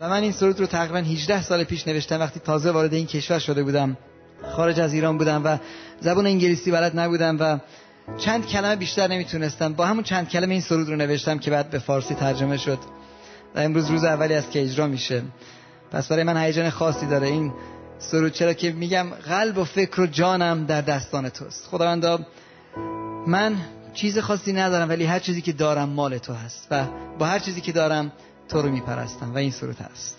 و من این سرود رو تقریبا 18 سال پیش نوشتم وقتی تازه وارد این کشور شده بودم. خارج از ایران بودم و زبان انگلیسی بلد نبودم و چند کلمه بیشتر نمی‌تونستم. با همون چند کلمه این سرود رو نوشتم که بعد به فارسی ترجمه شد. و امروز روز اولی است که اجرا میشه. پس برای من هیجان خاصی داره این سرود. چرا که میگم قلب و فکر و جانم در دستان توست. خداوندا من چیز خاصی ندارم ولی هر چیزی که دارم مال تو هست. و با هر چیزی که دارم تو رو میپرستم و این سرود هست.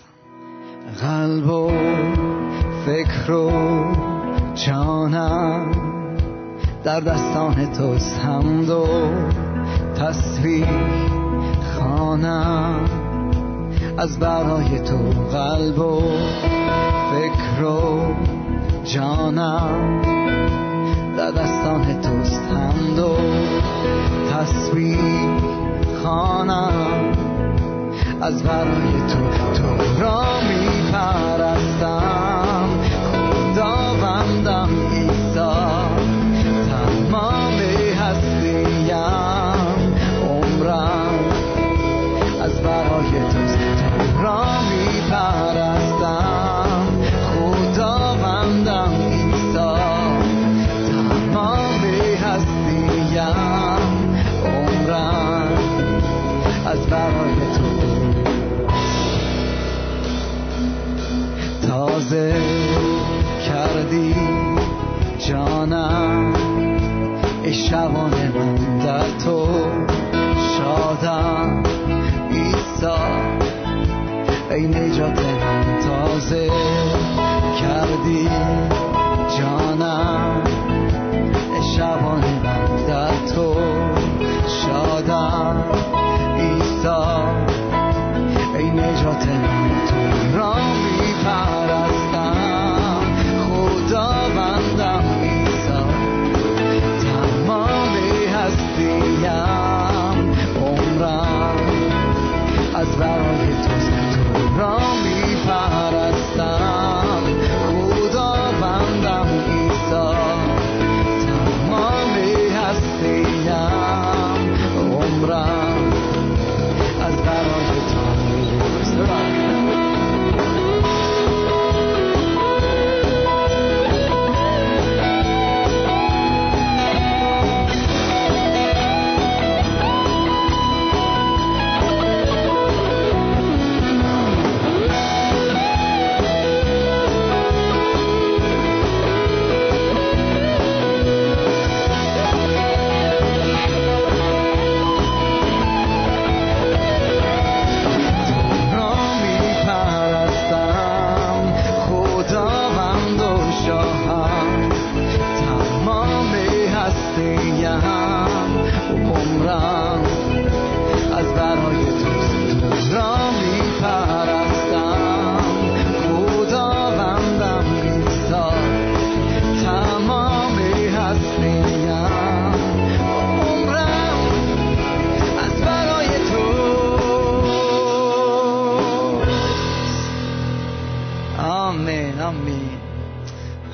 قلب و فکر و جانم در دستان توست. هم و تصویر خانم از برای تو قلب و فکر و جانم در دستان توست. هم و تصویر خانم از برای تو تو را می پرستم کردی جانم. ای شبان من در تو شادم. ایسا ای نجات من تازه کردی.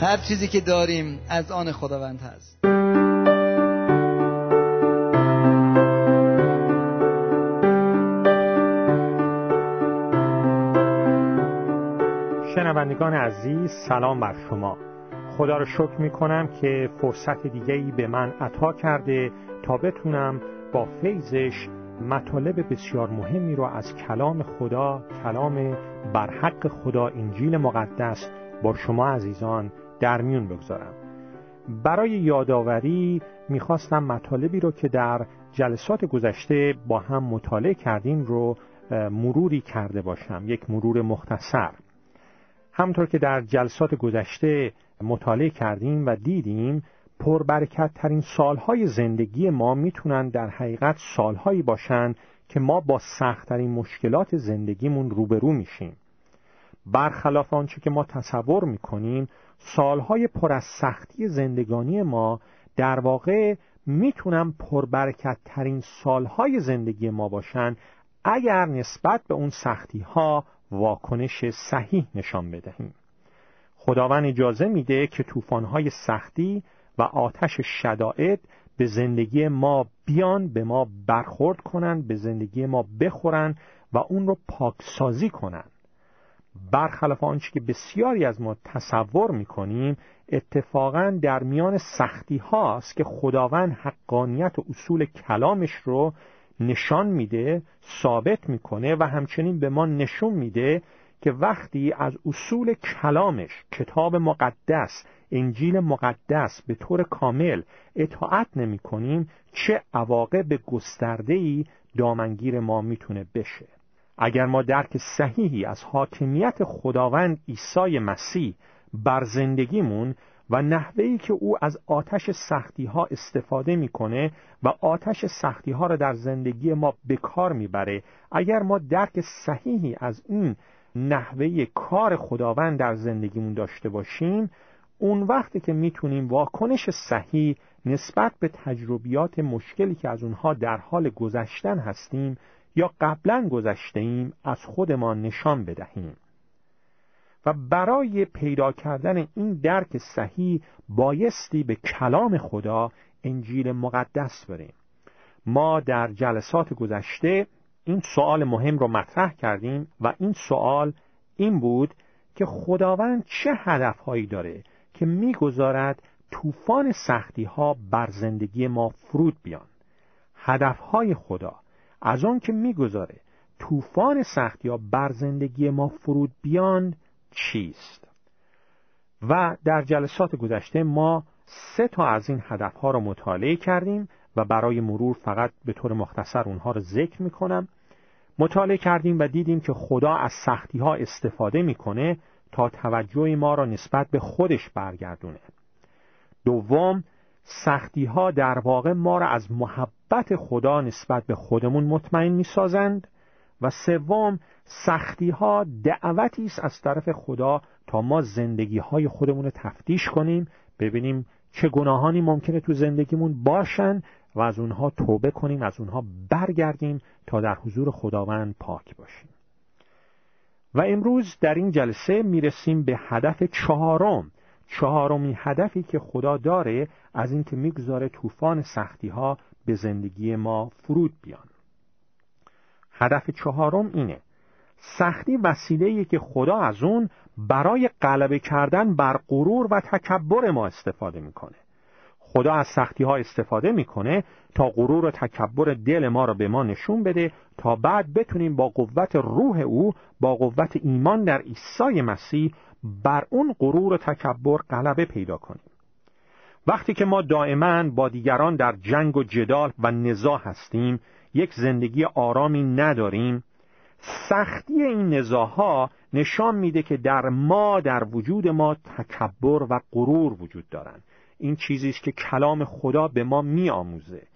هر چیزی که داریم از آن خداوند هست. شنوندگان عزیز سلام بر شما. خدا رو شکر می کنم که فرصت دیگه ای به من عطا کرده تا بتونم با فیضش مطالب بسیار مهمی رو از کلام خدا کلام برحق خدا انجیل مقدس با شما عزیزان در میون بگذارم. برای یادآوری می‌خواستم مطالبی رو که در جلسات گذشته با هم مطالعه کردیم رو مروری کرده باشم یک مرور مختصر. همطور که در جلسات گذشته مطالعه کردیم و دیدیم پربرکت ترین سالهای زندگی ما می‌تونن در حقیقت سالهایی باشن که ما با سختترین مشکلات زندگیمون روبرو میشیم. برخلاف آنچه که ما تصور می‌کنیم سالهای پر از سختی زندگانی ما در واقع می‌تونن پربرکت ترین سالهای زندگی ما باشن اگر نسبت به اون سختی ها واکنش صحیح نشان بدهیم. خداوند اجازه میده که طوفان‌های سختی و آتش شدائد به زندگی ما بیان به ما برخورد کنند به زندگی ما بخورن و اون رو پاکسازی کنن. برخلاف آنچه که بسیاری از ما تصور می‌کنیم اتفاقا در میان سختی هاست که خداوند حقانیت و اصول کلامش رو نشان میده ثابت می‌کنه و همچنین به ما نشون میده که وقتی از اصول کلامش کتاب مقدس انجیل مقدس به طور کامل اطاعت نمی کنیم چه عواقب گسترده‌ای دامنگیر ما می‌تونه بشه؟ اگر ما درک صحیحی از حاکمیت خداوند عیسی مسیح بر زندگیمون و نحوهی که او از آتش سختی ها استفاده می‌کنه و آتش سختی ها را در زندگی ما به کار می‌بره اگر ما درک صحیحی از این نحوه کار خداوند در زندگیمون داشته باشیم اون وقتی که می‌تونیم واکنش صحیح نسبت به تجربیات مشکلی که از اونها در حال گذشتن هستیم یا قبلا گذشته ایم از خودمان نشان بدهیم. و برای پیدا کردن این درک صحیح بایستی به کلام خدا انجیل مقدس بریم. ما در جلسات گذشته این سوال مهم رو مطرح کردیم و این سوال این بود که خداوند چه هدفهایی داره که می‌گذارد طوفان سختی ها بر زندگی ما فرود بیان. هدفهای خدا از آن که می‌گذاره طوفان سختی ها بر زندگی ما فرود بیان چیست؟ و در جلسات گذشته ما سه تا از این هدفها را مطالعه کردیم و برای مرور فقط به طور مختصر اونها رو ذکر می‌کنم. مطالعه کردیم و دیدیم که خدا از سختی ها استفاده می‌کنه تا توجه ما را نسبت به خودش برگردونه. دوم سختی ها در واقع ما را از محبت خدا نسبت به خودمون مطمئن می‌سازند و سوم سختی ها دعوتی است از طرف خدا تا ما زندگی های خودمون رو تفتیش کنیم ببینیم چه گناهانی ممکنه تو زندگیمون باشن و از اونها توبه کنیم از اونها برگردیم تا در حضور خداوند پاک باشیم. و امروز در این جلسه می‌رسیم به هدف چهارم. چهارمین هدفی که خدا داره از اینکه می‌گذاره طوفان سختی ها به زندگی ما فرود بیان. هدف چهارم اینه. سختی وسیله که خدا از اون برای غلبه کردن بر غرور و تکبر ما استفاده می‌کنه. خدا از سختی ها استفاده می‌کنه تا غرور و تکبر دل ما را به ما نشون بده تا بعد بتونیم با قوت روح او با قوت ایمان در عیسی مسیح بر اون غرور و تکبر غلبه پیدا کنیم. وقتی که ما دائما با دیگران در جنگ و جدال و نزاع هستیم یک زندگی آرامی نداریم. سختی این نزاها نشان میده که در ما در وجود ما تکبر و غرور وجود دارند این چیزی است که کلام خدا به ما میآموزه.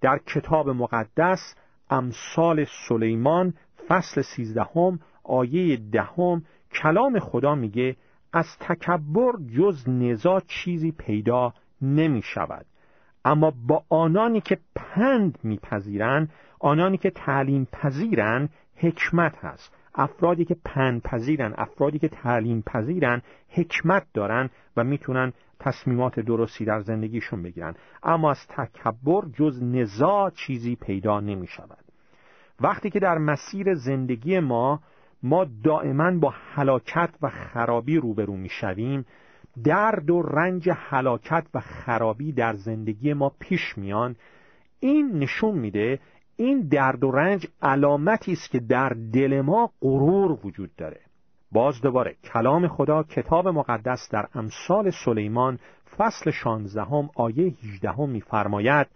در کتاب مقدس امثال سلیمان فصل سیزدهم آیه دهم کلام خدا میگه از تکبر جز نزا چیزی پیدا نمی شود اما با آنانی که پند میپذیرند آنانی که تعلیم پذیرن حکمت هست. افرادی که پند پذیرن افرادی که تعلیم پذیرن حکمت دارن و می‌تونن تصمیمات درستی در زندگیشون بگیرن. اما از تکبر جز نزاع چیزی پیدا نمی شود وقتی که در مسیر زندگی ما ما دائما با حلاکت و خرابی روبرو می شویم درد و رنج حلاکت و خرابی در زندگی ما پیش میان. این نشون میده این درد و رنج علامتی است که در دل ما غرور وجود داره. باز دوباره کلام خدا کتاب مقدس در امثال سلیمان فصل شانزدهم آیه هیجدهم میفرماید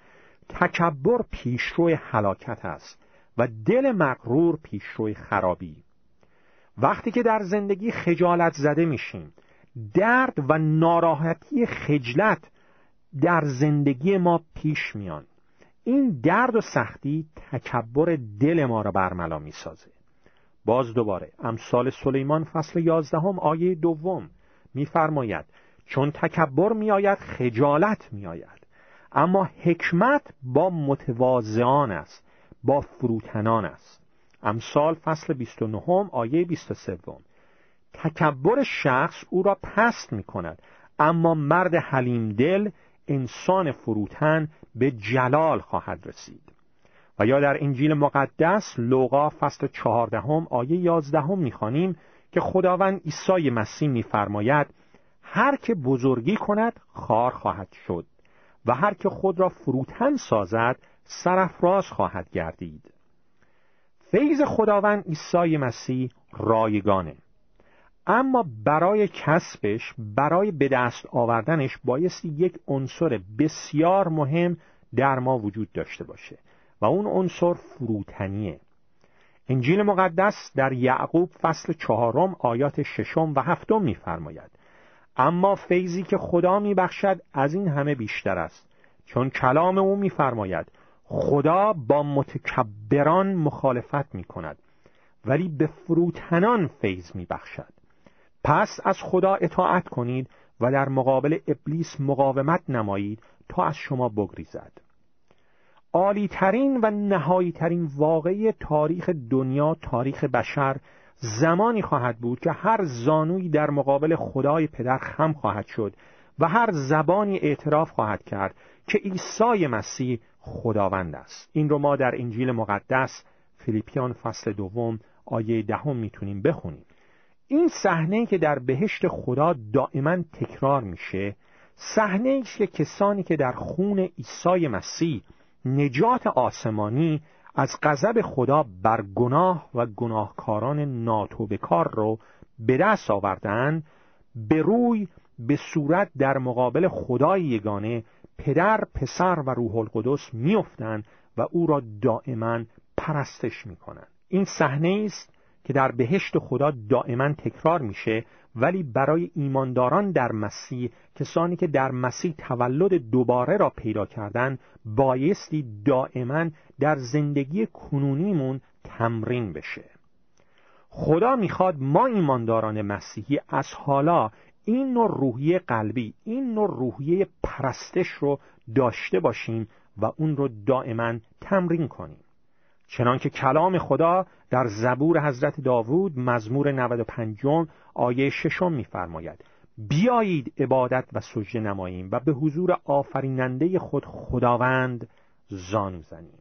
تکبر پیشرو حلاکت است و دل مغرور پیشروی خرابی. وقتی که در زندگی خجالت زده میشیم درد و ناراحتی خجلت در زندگی ما پیش میان. این درد و سختی تکبر دل ما را برملا می‌سازه. باز دوباره امثال سلیمان فصل یازدهم آیه دوم میفرماید چون تکبر میآید خجالت میآید. اما حکمت با متواضعان است با فروتنان است. امثال فصل 29 آیه 23 تکبر شخص او را پست می کند اما مرد حلیم دل انسان فروتن به جلال خواهد رسید. و یا در انجیل مقدس لوقا فصل چهاردهم آیه یازدهم می‌خوانیم که خداوند عیسی مسیح میفرماید هر که بزرگی کند خار خواهد شد و هر که خود را فروتن سازد سرفراز خواهد گردید. فیض خداوند عیسی مسیح رایگانه. اما برای کسبش برای به دست آوردنش بایستی یک عنصر بسیار مهم در ما وجود داشته باشه و اون عنصر فروتنیه. انجیل مقدس در یعقوب فصل چهارم آیات ششم و هفتم میفرماید اما فیضی که خدا میبخشد از این همه بیشتر است. چون کلام او میفرماید خدا با متکبران مخالفت می کند ولی به فروتنان فیض می بخشد پس از خدا اطاعت کنید و در مقابل ابلیس مقاومت نمایید تا از شما بگریزد. عالی ترین و نهایی ترین واقعی تاریخ دنیا تاریخ بشر زمانی خواهد بود که هر زانوی در مقابل خدای پدر خم خواهد شد و هر زبانی اعتراف خواهد کرد که عیسی مسیح خداوند است. این رو ما در انجیل مقدس فیلیپیان فصل دوم آیه دهم می‌تونیم بخونیم. این صحنه که در بهشت خدا دائما تکرار میشه صحنه است که کسانی که در خون عیسی مسیح نجات آسمانی از غضب خدا بر گناه و گناهکاران ناتوبکار رو به دست آوردن به روی به صورت در مقابل خدای یگانه پدر، پسر و روح القدس میافتند و او را دائما پرستش می‌کنند این صحنه است که در بهشت خدا دائما تکرار میشه ولی برای ایمانداران در مسیح کسانی که در مسیح تولد دوباره را پیدا کردن بایستی دائما در زندگی کنونیمون تمرین بشه. خدا می‌خواد ما ایمانداران مسیحی از حالا این نوع روحیه قلبی این نوع روحیه پرستش رو داشته باشیم و اون رو دائما تمرین کنیم. چنانکه کلام خدا در زبور حضرت داوود مزمور 95 آیه ششم میفرماید. بیایید عبادت و سجده نماییم و به حضور آفریننده خود خداوند زانو زنیم.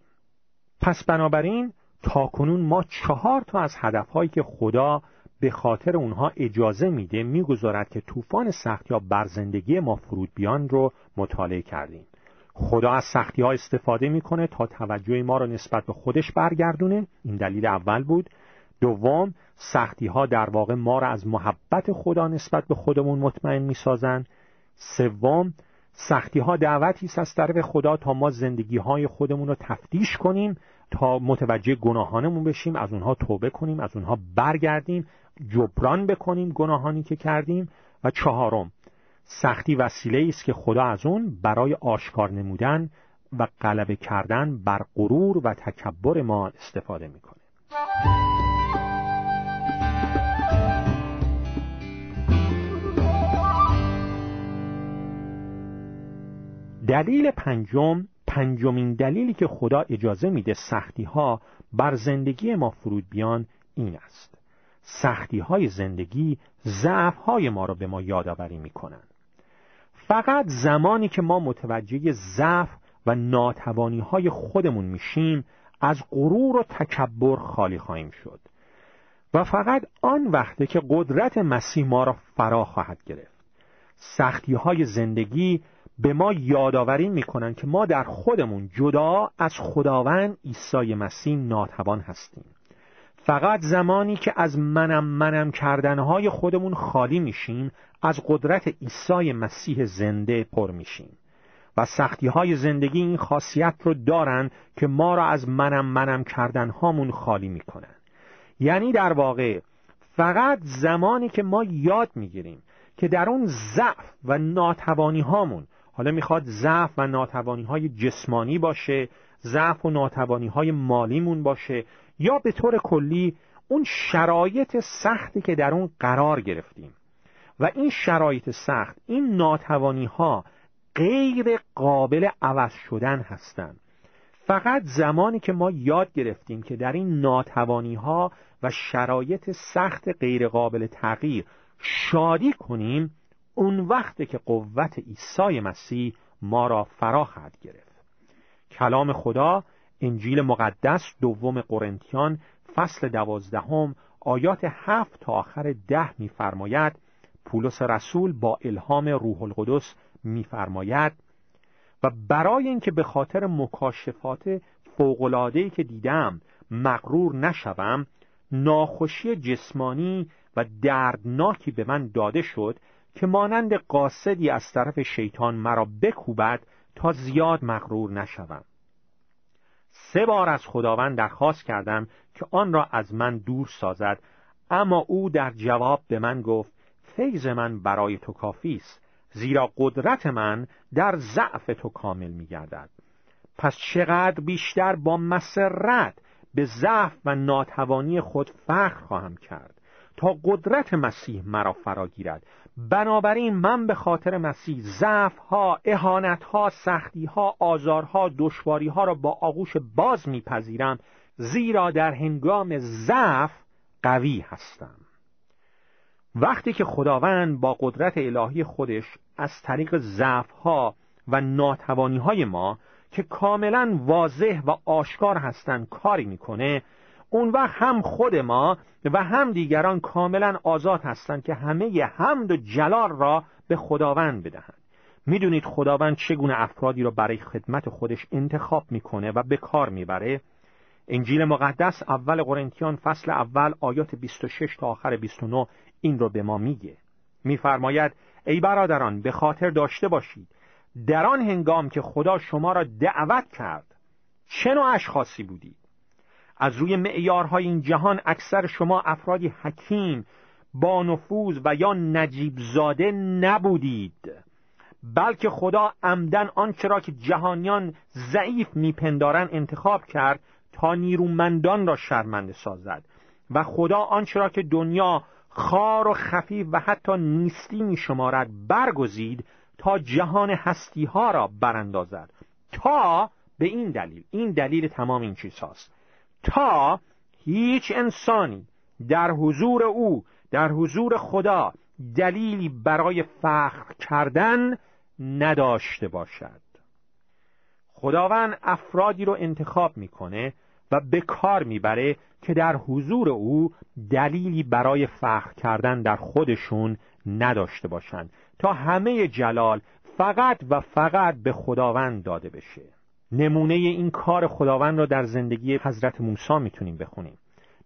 پس بنابراین تا کنون ما چهار تا از هدفهایی که خدا به خاطر اونها اجازه میده می‌گذارد که طوفان سخت یا بر زندگی ما فرود بیان رو مطالعه کردیم. خدا از سختی ها استفاده می‌کنه تا توجه ما را نسبت به خودش برگردونه. این دلیل اول بود. دوم سختی ها در واقع ما را از محبت خدا نسبت به خودمون مطمئن می‌سازند سوم سختی ها دعوتی است از طرف خدا تا ما زندگی های خودمون رو تفتیش کنیم تا متوجه گناهانمون بشیم از اونها توبه کنیم از اونها برگردیم جبران بکنیم گناهانی که کردیم. و چهارم سختی وسیله است که خدا از اون برای آشکار نمودن و غلبه کردن بر غرور و تکبر ما استفاده می‌کنه. دلیل پنجم پنجمین دلیلی که خدا اجازه میده سختی ها بر زندگی ما فرود بیان این است. سختی های زندگی ضعف های ما را به ما یادآوری می‌کنند فقط زمانی که ما متوجه ضعف و ناتوانی های خودمون میشیم از غرور و تکبر خالی خواهیم شد. و فقط آن وقته که قدرت مسیح ما را فرا خواهد گرفت. سختی های زندگی به ما یادآوری می‌کنند که ما در خودمون جدا از خداوند عیسی مسیح ناتوان هستیم. فقط زمانی که از منم منم کردنهای خودمون خالی میشیم از قدرت عیسی مسیح زنده پر میشیم. و سختی های زندگی این خاصیت رو دارن که ما را از منم منم کردنهامون خالی می‌کنن. یعنی در واقع فقط زمانی که ما یاد می‌گیریم که در اون ضعف و ناتوانی هامون حالا می‌خواد ضعف و ناتوانی های جسمانی باشه ضعف و ناتوانی های مالیمون باشه یا به طور کلی اون شرایط سختی که در اون قرار گرفتیم. و این شرایط سخت این ناتوانی ها غیر قابل عوض شدن هستند فقط زمانی که ما یاد گرفتیم که در این ناتوانی ها و شرایط سخت غیر قابل تغییر شادی کنیم اون وقت که قوت عیسی مسیح ما را فرا خواهد گرفت. کلام خدا انجیل مقدس دوم قرنتیان فصل دوازدهم آیات هفت تا آخر ده میفرماید. پولس رسول با الهام روح القدس میفرماید و برای اینکه به خاطر مکاشفات فوقلادهی که دیدم مغرور نشوم ناخوشی جسمانی و دردناکی به من داده شد که مانند قاصدی از طرف شیطان مرا بکوبد تا زیاد مغرور نشوم. سه بار از خداوند درخواست کردم که آن را از من دور سازد. اما او در جواب به من گفت فیض من برای تو کافی است زیرا قدرت من در ضعف تو کامل میگردد. پس چقدر بیشتر با مسرت به ضعف و ناتوانی خود فخر خواهم کرد. تا قدرت مسیح مرا فرا گیرد. بنابراین من به خاطر مسیح ضعف ها اهانت ها سختی ها آزارها دشواری ها را با آغوش باز میپذیرم زیرا در هنگام ضعف قوی هستم. وقتی که خداوند با قدرت الهی خودش از طریق ضعف ها و ناتوانی های ما که کاملا واضح و آشکار هستند کاری می‌کنه اون وقت هم خود ما و هم دیگران کاملا آزاد هستند که همه حمد و جلال را به خداوند بدهند. می‌دونید خداوند چگونه افرادی را برای خدمت خودش انتخاب می‌کنه و به کار می‌بره؟ انجیل مقدس اول قرنتیان فصل اول آیات 26 تا آخر 29 این رو به ما میگه. میفرماید ای برادران به خاطر داشته باشید. در آن هنگام که خدا شما را دعوت کرد چه نوع اشخاصی بودید؟ از روی معیارهای این جهان اکثر شما افرادی حکیم با نفوذ و یا نجیب زاده نبودید. بلکه خدا عمدن آنچه را که جهانیان ضعیف میپندارن انتخاب کرد تا نیرومندان را شرمنده سازد. و خدا آنچه را که دنیا خار و خفیف و حتی نیستی می شمارد برگزید تا جهان هستی ها را براندازد. تا به این دلیل این دلیل تمام این چیز هاست تا هیچ انسانی در حضور او در حضور خدا دلیلی برای فخر کردن نداشته باشد. خداوند افرادی رو انتخاب می‌کنه و به کار می‌بره که در حضور او دلیلی برای فخر کردن در خودشون نداشته باشند تا همه جلال فقط و فقط به خداوند داده بشه. نمونه این کار خداوند را در زندگی حضرت موسی می‌تونیم بخونیم.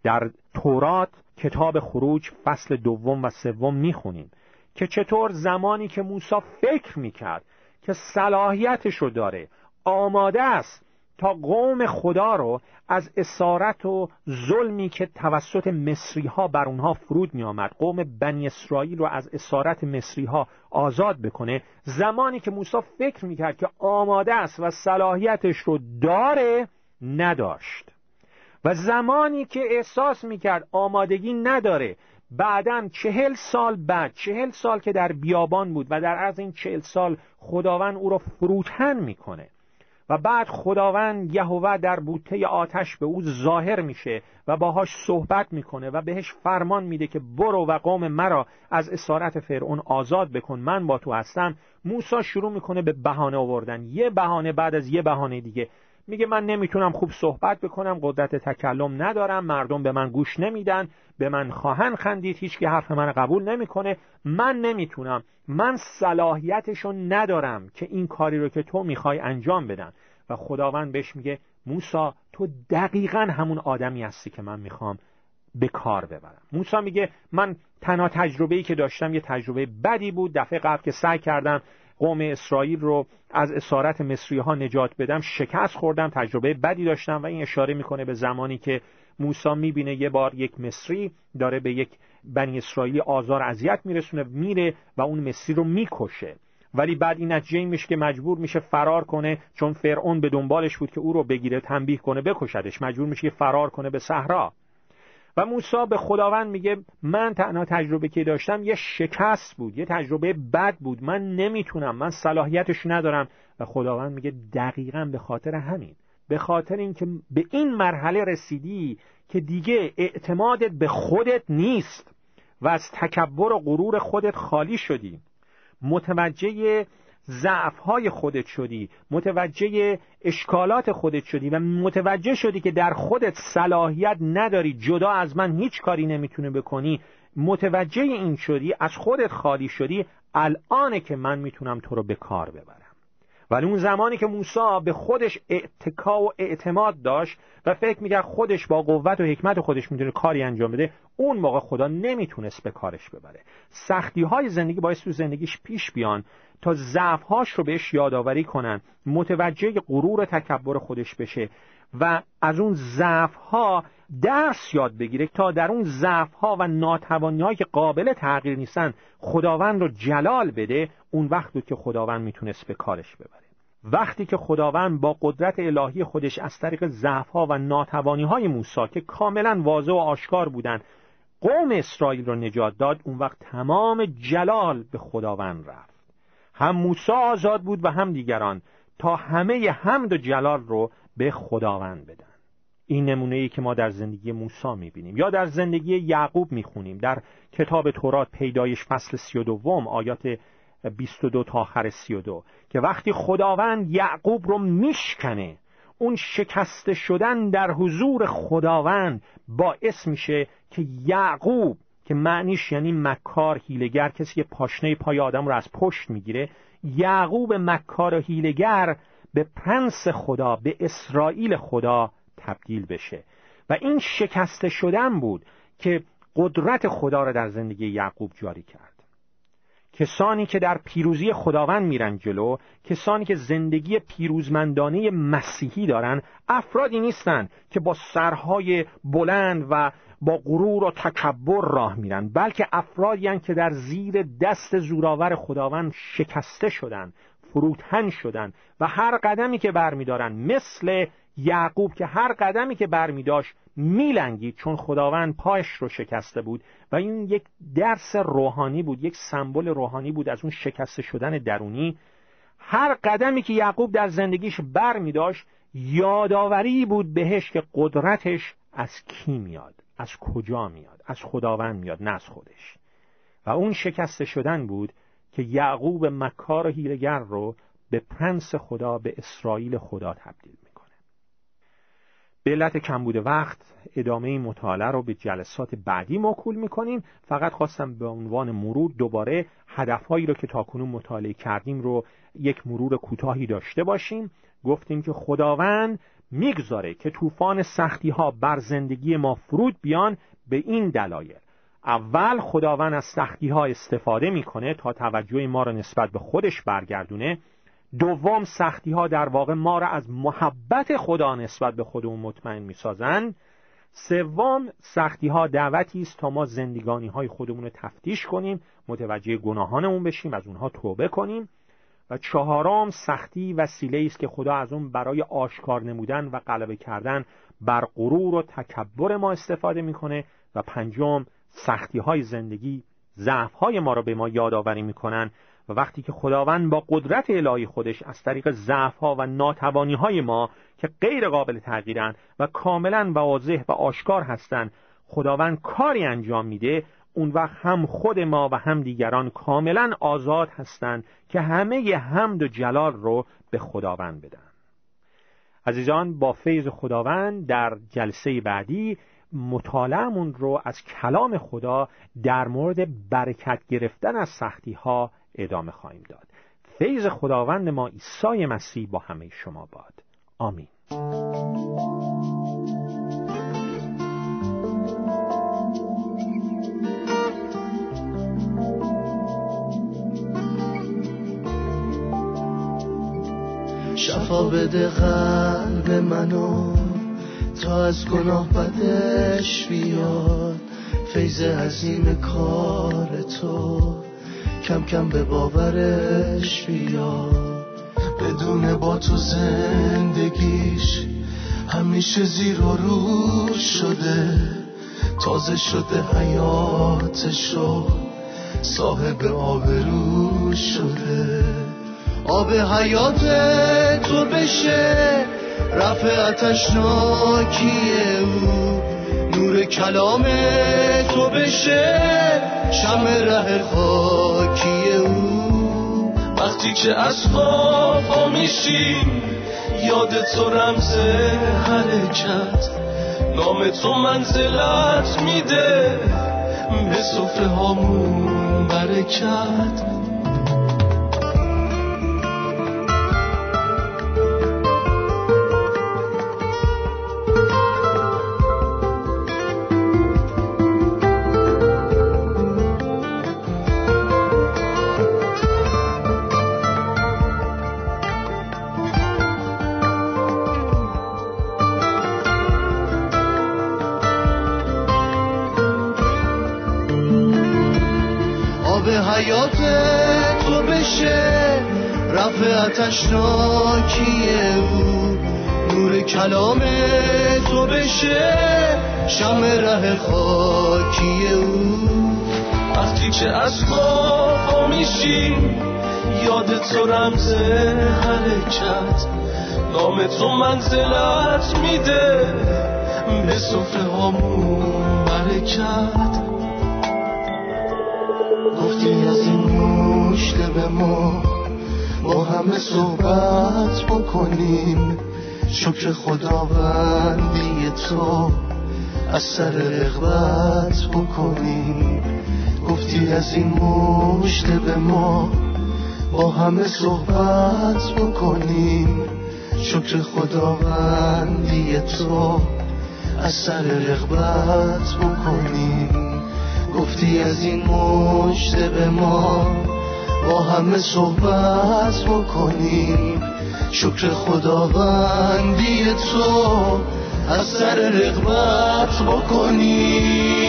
در تورات کتاب خروج فصل دوم و سوم می‌خونیم که چطور زمانی که موسی فکر می‌کرد که صلاحیتش رو داره آماده است تا قوم خدا رو از اسارت و ظلمی که توسط مصری ها بر اونها فرود می آمد قوم بنی اسرائیل رو از اسارت مصری ها آزاد بکنه زمانی که موسی فکر می کرد که آماده است و صلاحیتش رو داره نداشت. و زمانی که احساس می کرد آمادگی نداره بعدا چهل سال بعد چهل سال که در بیابان بود و در از این چهل سال خداوند او را فروتن می‌کنه. و بعد خداوند یهوه در بوته آتش به او ظاهر میشه و باهاش صحبت می‌کنه و بهش فرمان میده که برو و قوم مرا از اسارت فرعون آزاد بکن من با تو هستم. موسی شروع می‌کنه به بهانه آوردن. یه بهانه بعد از یه بهانه دیگه. میگه من نمی‌تونم خوب صحبت بکنم قدرت تکلم ندارم مردم به من گوش نمیدن به من خواهن خندید هیچکی حرف من قبول نمی‌کنه. من نمی‌تونم. من صلاحیتشو ندارم که این کاری رو که تو می‌خوای انجام بدم و خداوند بهش میگه موسا تو دقیقا همون آدمی هستی که من می‌خوام به کار ببرم. موسا میگه من تنها تجربه‌ای که داشتم یه تجربه بدی بود دفعه قبل که سعی کردم قوم اسرائیل رو از اسارت مصری ها نجات بدم. شکست خوردم تجربه بدی داشتم و این اشاره می‌کنه به زمانی که موسی می‌بینه یه بار یک مصری داره به یک بنی اسرائیلی آزار اذیت میرسونه میره و اون مصری رو می‌کشه. ولی بعد این نتیجه میشه که مجبور میشه فرار کنه چون فرعون به دنبالش بود که او رو بگیره تنبیه کنه بکشدش. مجبور میشه فرار کنه به صحرا. و موسی به خداوند میگه من تنها تجربه که داشتم یه شکست بود یه تجربه بد بود. من نمی‌تونم من صلاحیتش ندارم. و خداوند میگه دقیقا به خاطر همین. به خاطر اینکه به این مرحله رسیدی که دیگه اعتمادت به خودت نیست و از تکبر و غرور خودت خالی شدی. متوجه ضعف های خودت شدی متوجه اشکالات خودت شدی و متوجه شدی که در خودت صلاحیت نداری جدا از من هیچ کاری نمی‌تونه بکنی متوجه این شدی از خودت خالی شدی الانه که من می‌تونم تو رو به کار ببرم. ولی اون زمانی که موسی به خودش اعتکا و اعتماد داشت و فکر می‌کرد خودش با قوت و حکمت خودش می‌تونه کاری انجام بده اون موقع خدا نمی‌تونست به کارش ببره. سختی های زندگی باعث تو زندگیش پیش بیان تا ضعفهاش رو بهش یادآوری کنن متوجه غرور و تکبر خودش بشه و از اون ضعفها درس یاد بگیره تا در اون ضعفها و ناتوانی که قابل تغییر نیستن خداوند رو جلال بده اون وقت بود که خداوند می‌تونست به کارش ببره. وقتی که خداوند با قدرت الهی خودش از طریق ضعفها و ناتوانی های موسی که کاملا واضح و آشکار بودن قوم اسرائیل رو نجات داد اون وقت تمام جلال به خداوند رفت. هم موسی آزاد بود و هم دیگران تا همه حمد و جلال رو به خداوند بدن. این نمونه ای که ما در زندگی موسی می‌بینیم یا در زندگی یعقوب می‌خونیم در کتاب تورات پیدایش فصل سی و دوم آیات 22 تا آخر 32 که وقتی خداوند یعقوب رو میشکنه اون شکسته شدن در حضور خداوند باعث میشه که یعقوب که معنیش یعنی مکار هیلگر کسی که پاشنه پای آدم رو از پشت می‌گیره یعقوب مکار و هیلگر به پرنس خدا به اسرائیل خدا تبدیل بشه. و این شکسته شدن بود که قدرت خدا را در زندگی یعقوب جاری کرد. کسانی که در پیروزی خداوند میرن جلو کسانی که زندگی پیروزمندانه مسیحی دارن افرادی نیستند که با سرهای بلند و با غرور و تکبر راه میرن بلکه افرادی که در زیر دست زوراور خداوند شکسته شدن فروتن شدن و هر قدمی که برمیدارن مثل یعقوب که هر قدمی که برمیداشت میلنگید چون خداوند پایش رو شکسته بود و این یک درس روحانی بود یک سمبل روحانی بود از اون شکسته شدن درونی. هر قدمی که یعقوب در زندگیش بر می داشت یادآوری بود بهش که قدرتش از کی میاد از کجا میاد از خداوند میاد نه از خودش. و اون شکسته شدن بود که یعقوب مکار و هیلگر رو به پرنس خدا به اسرائیل خدا تبدیل به علت کمبود وقت ادامه این مطالعه رو به جلسات بعدی موکول می‌کنیم. فقط خواستم به عنوان مرور دوباره هدفهایی رو که تاکنون مطالعه کردیم رو یک مرور کوتاهی داشته باشیم. گفتیم که خداوند می‌گذاره که طوفان سختی ها بر زندگی ما فرود بیان به این دلایل. اول خداوند از سختی ها استفاده می‌کنه تا توجه ما را نسبت به خودش برگردونه. دوم سختی ها در واقع ما را از محبت خدا نسبت به خودمون مطمئن می‌سازند سوم سختی ها دعوتی است تا ما زندگانی های خودمون رو تفتیش کنیم متوجه گناهانمون بشیم از اونها توبه کنیم. و چهارم سختی وسیله است که خدا از اون برای آشکار نمودن و غلبه کردن بر غرور و تکبر ما استفاده می‌کنه. و پنجم سختی های زندگی ضعف های ما را به ما یادآوری می‌کنن و وقتی که خداوند با قدرت الهی خودش از طریق ضعف ها و ناتوانی های ما که غیر قابل تغییرن و کاملا واضح و آشکار هستند خداوند کاری انجام میده اون وقت هم خود ما و هم دیگران کاملا آزاد هستند که همه حمد و جلال رو به خداوند بدن. عزیزان با فیض خداوند در جلسه بعدی مطالعهمون رو از کلام خدا در مورد برکت گرفتن از سختی ها ادامه خواهیم داد. فیض خداوند ما عیسی مسیح با همه شما باد. آمین. شفا بده قلب منو تا از گناه بدش بیاد. فیض عظیم کار تو. کم کم به باورش بیاد بدون با تو زندگیش همیشه زیر و رو شده. تازه شده حیاتشو صاحب آبرو شده. آب حیات تو بشه رفع اتشناکی او. کلام تو بشه شم ره خاکی او. وقتی که از خواب میشیم یاد تو رمز حرکت. نام تو منزلت میده به صفره هامون برکت. حیات تو بشه رفع اتشناکی او. نور کلام تو بشه شم ره خاکی او. وقتی که از خواب میشیم یاد تو رمز حرکت. نام تو منزلت میده به صفره هامون برکت. به ما با همه صحبت بکنیم. شکر خداوندی تو از سر رغبت بکنیم. گفتی از این مشت به ما با همه صحبت بکنیم. شکر خداوندی تو از سر رغبت بکنیم. گفتی از این مشت به ما با همه صحبت بکنیم. شکر خداوندی تو از سر رغبت بکنیم.